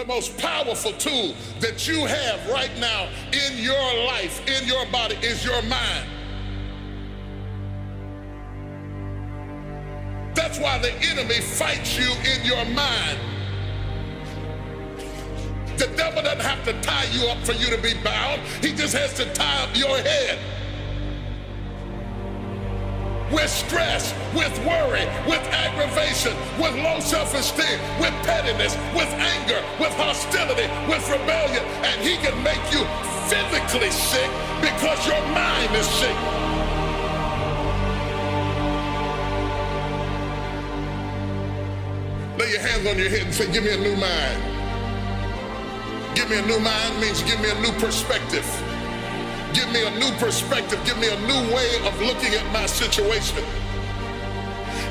The most powerful tool that you have right now in your life, in your body, is your mind. That's why the enemy fights you in your mind. The devil doesn't have to tie you up for you to be bound. He just has to tie up your head. With stress, with worry, with aggravation, with low self-esteem, with pettiness, with anger, with hostility, with rebellion. And he can make you physically sick because your mind is sick. Lay your hands on your head and say, give me a new mind. Give me a new mind means give me a new perspective. Give me a new perspective. Give me a new way of looking at my situation.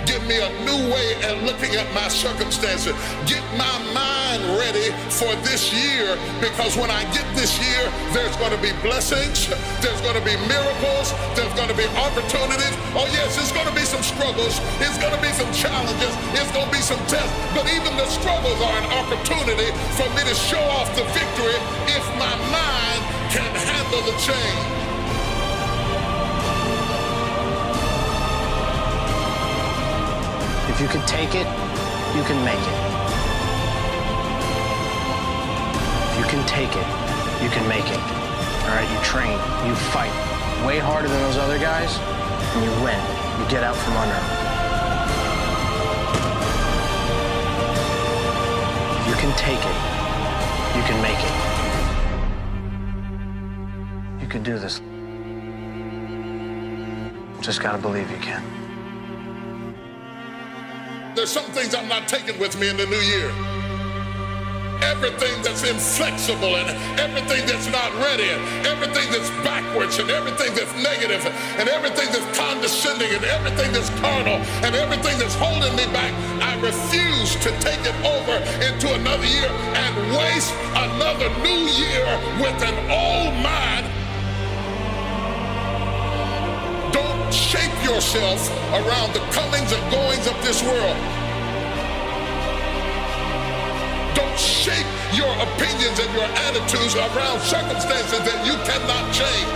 Give me a new way of looking at my circumstances. Get my mind ready for this year because when I get this year, there's going to be blessings, there's going to be miracles, there's going to be opportunities. Oh, yes, it's going to be some struggles, it's going to be some challenges, it's going to be some tests, but even the struggles are an opportunity for me to show off the victory if my mind can handle the change. If you can take it, you can make it. If you can take it, you can make it. All right, you train, you fight way harder than those other guys, and you win. You get out from under you can take it, you can make it. Do this. Just gotta believe you can. There's some things I'm not taking with me in the new year. Everything that's inflexible and everything that's not ready and everything that's backwards and everything that's negative and everything that's condescending and everything that's carnal and everything that's holding me back, I refuse to take it over into another year and waste another new year with an old mind yourself around the comings and goings of this world. Don't shape your opinions and your attitudes around circumstances that you cannot change.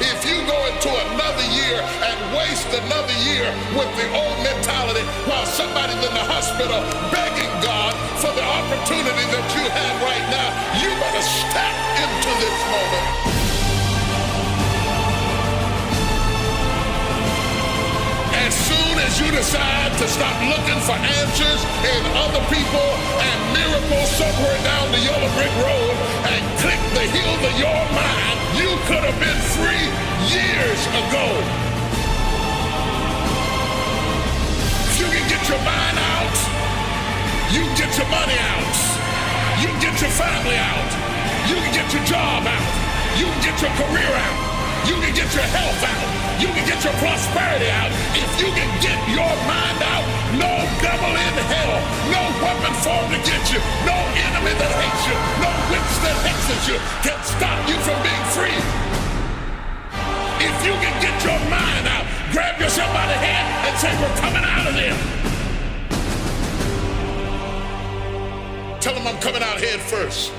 If you go into another year and waste another year with the old mentality while somebody's in the hospital begging God for the opportunity you decide to stop looking for answers in other people and miracles somewhere down the yellow brick road and click the heels of your mind, you could have been free years ago. If you can get your mind out, you can get your money out. You can get your family out. You can get your job out. You can get your career out. You can get your health out. You can get your prosperity out. If you can get your mind out, no devil in hell, no weapon formed against you, no enemy that hates you, no witch that hexes you can stop you from being free. If you can get your mind out, grab yourself by the hand and say, We're coming out of there. Tell them I'm coming out head first.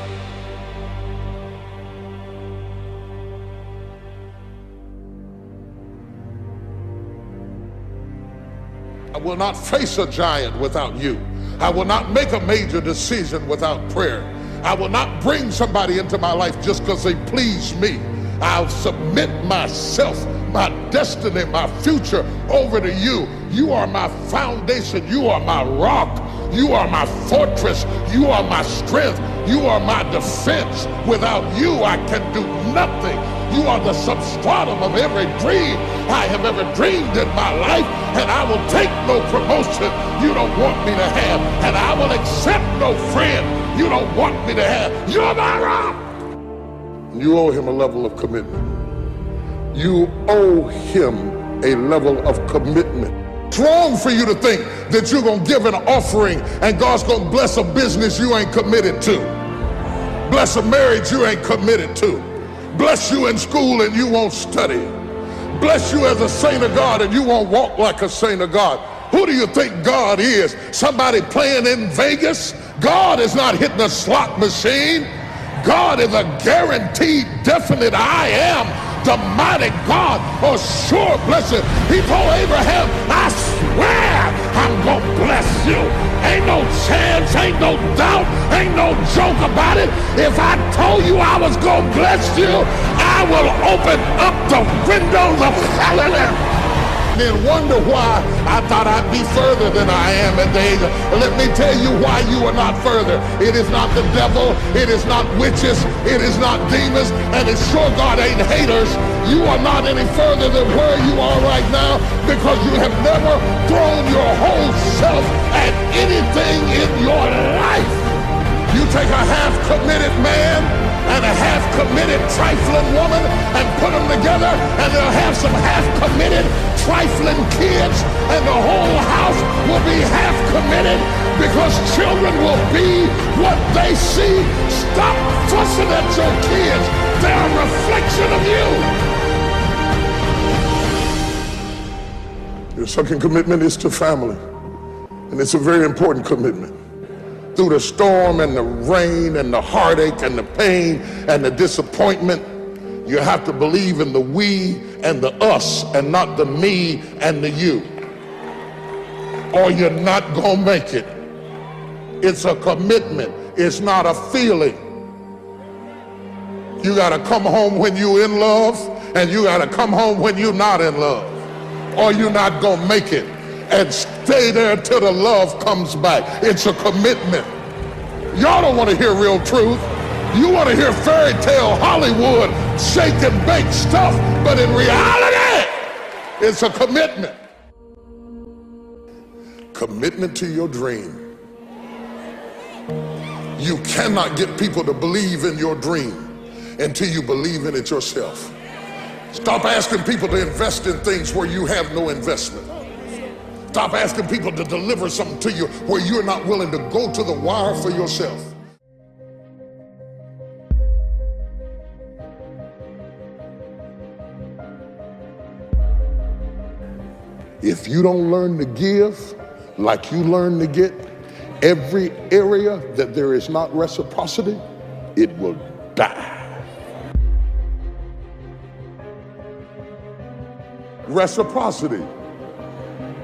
I will not face a giant without you. I will not make a major decision without prayer. I will not bring somebody into my life just because they please me. I'll submit myself, my destiny, my future over to you. You are my foundation. You are my rock. You are my fortress. You are my strength. You are my defense. Without you, I can do nothing. You are the substratum of every dream I have ever dreamed in my life, and I will take no promotion you don't want me to have, and I will accept no friend you don't want me to have. You're my rock. You owe him a level of commitment. You owe him a level of commitment. It's wrong for you to think that you're going to give an offering and God's going to bless a business you ain't committed to. Bless a marriage you ain't committed to. Bless you in school and you won't study. Bless you as a saint of God and you won't walk like a saint of God. Who do you think God is? Somebody playing in Vegas? God is not hitting a slot machine. God is a guaranteed, definite I am, the mighty God, a sure blessing. He told Abraham, I swear I'm going to bless you. Ain't no chance, ain't no doubt, ain't no joke about it. If I told you I was going to bless you, I will open up the windows of heaven then wonder why I thought I'd be further than I am the. Let me tell you why you are not further. It is not the devil. It is not witches. It is not demons. And it sure God ain't haters. You are not any further than where you are right now because you have never thrown your whole self at anything in your life. You take a half committed man and a half-committed trifling woman and put them together and they'll have some half-committed trifling kids and the whole house will be half-committed because children will be what they see. Stop fussing at your kids. They're a reflection of you. Your second commitment is to family. And it's a very important commitment through the storm and the rain and the heartache and the pain and the disappointment. You have to believe in the we and the us and not the me and the you. Or you're not going to make it. It's a commitment, it's not a feeling. You got to come home when you're in love, and you got to come home when you're not in love, or you're not going to make it and stay there till the love comes back. It's a commitment. Y'all don't want to hear real truth. You want to hear fairy tale Hollywood shake and bake stuff, but in reality, it's a commitment. Commitment to your dream. You cannot get people to believe in your dream until you believe in it yourself. Stop asking people to invest in things where you have no investment. Stop asking people to deliver something to you where you're not willing to go to the wire for yourself. If you don't learn to give like you learn to get, every area that there is not reciprocity, it will die. Reciprocity.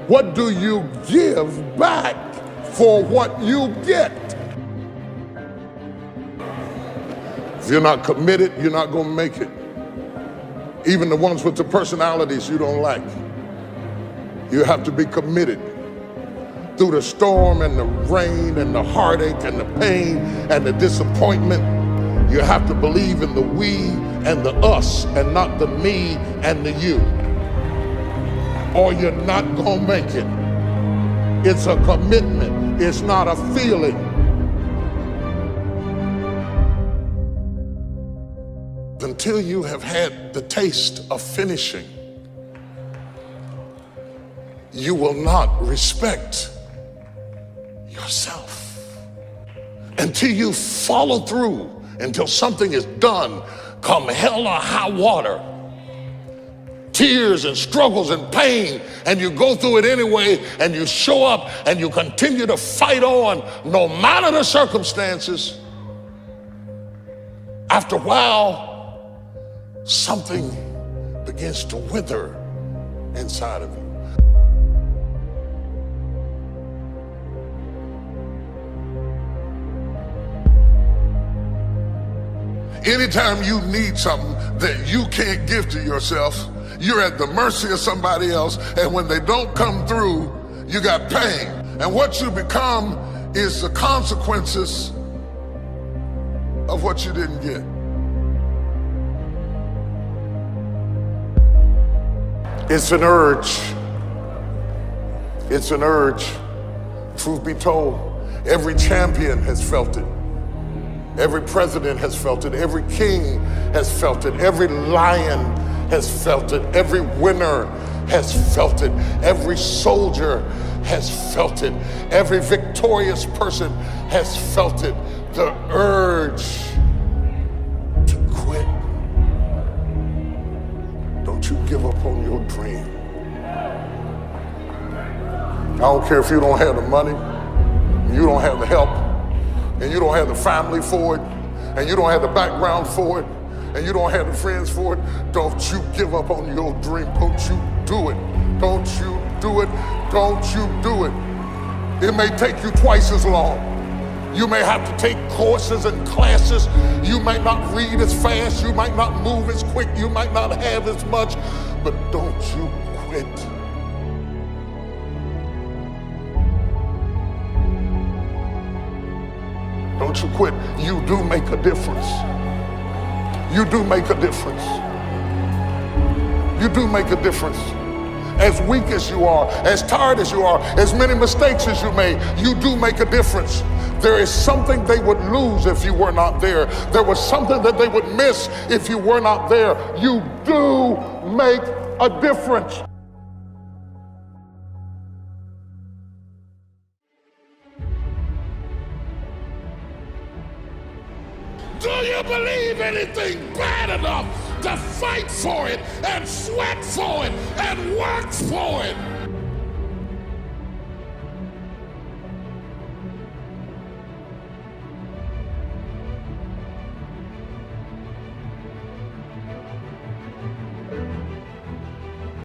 What do you give back for what you get? If you're not committed, you're not going to make it. Even the ones with the personalities you don't like. You have to be committed through the storm and the rain and the heartache and the pain and the disappointment. You have to believe in the we and the us and not the me and the you or you're not going to make it. It's a commitment, it's not a feeling. Until you have had the taste of finishing, you will not respect yourself. Until you follow through, until something is done, come hell or high water tears and struggles and pain, and you go through it anyway, and you show up and you continue to fight on no matter the circumstances. After a while, something begins to wither inside of you. Anytime you need something that you can't give to yourself, you're at the mercy of somebody else. And when they don't come through, you got pain. And what you become is the consequences of what you didn't get. It's an urge. It's an urge. Truth be told, every champion has felt it. Every president has felt it. Every king has felt it. Every lion has felt it. Every winner has felt it. Every soldier has felt it. Every victorious person has felt it. The urge to quit. Don't you give up on your dream. I don't care if you don't have the money, you don't have the help, and you don't have the family for it, and you don't have the background for it, and you don't have the friends for it. Don't you give up on your dream. Don't you do it. Don't you do it. Don't you do it. It may take you twice as long. You may have to take courses and classes. You might not read as fast. You might not move as quick. You might not have as much. But don't you quit. Don't you quit. You do make a difference. You do make a difference. You do make a difference. As weak as you are, as tired as you are, as many mistakes as you made, you do make a difference. There is something they would lose if you were not there. There was something that they would miss if you were not there. You do make a difference. Do you believe anything bad enough to fight for it and sweat for it and work for it?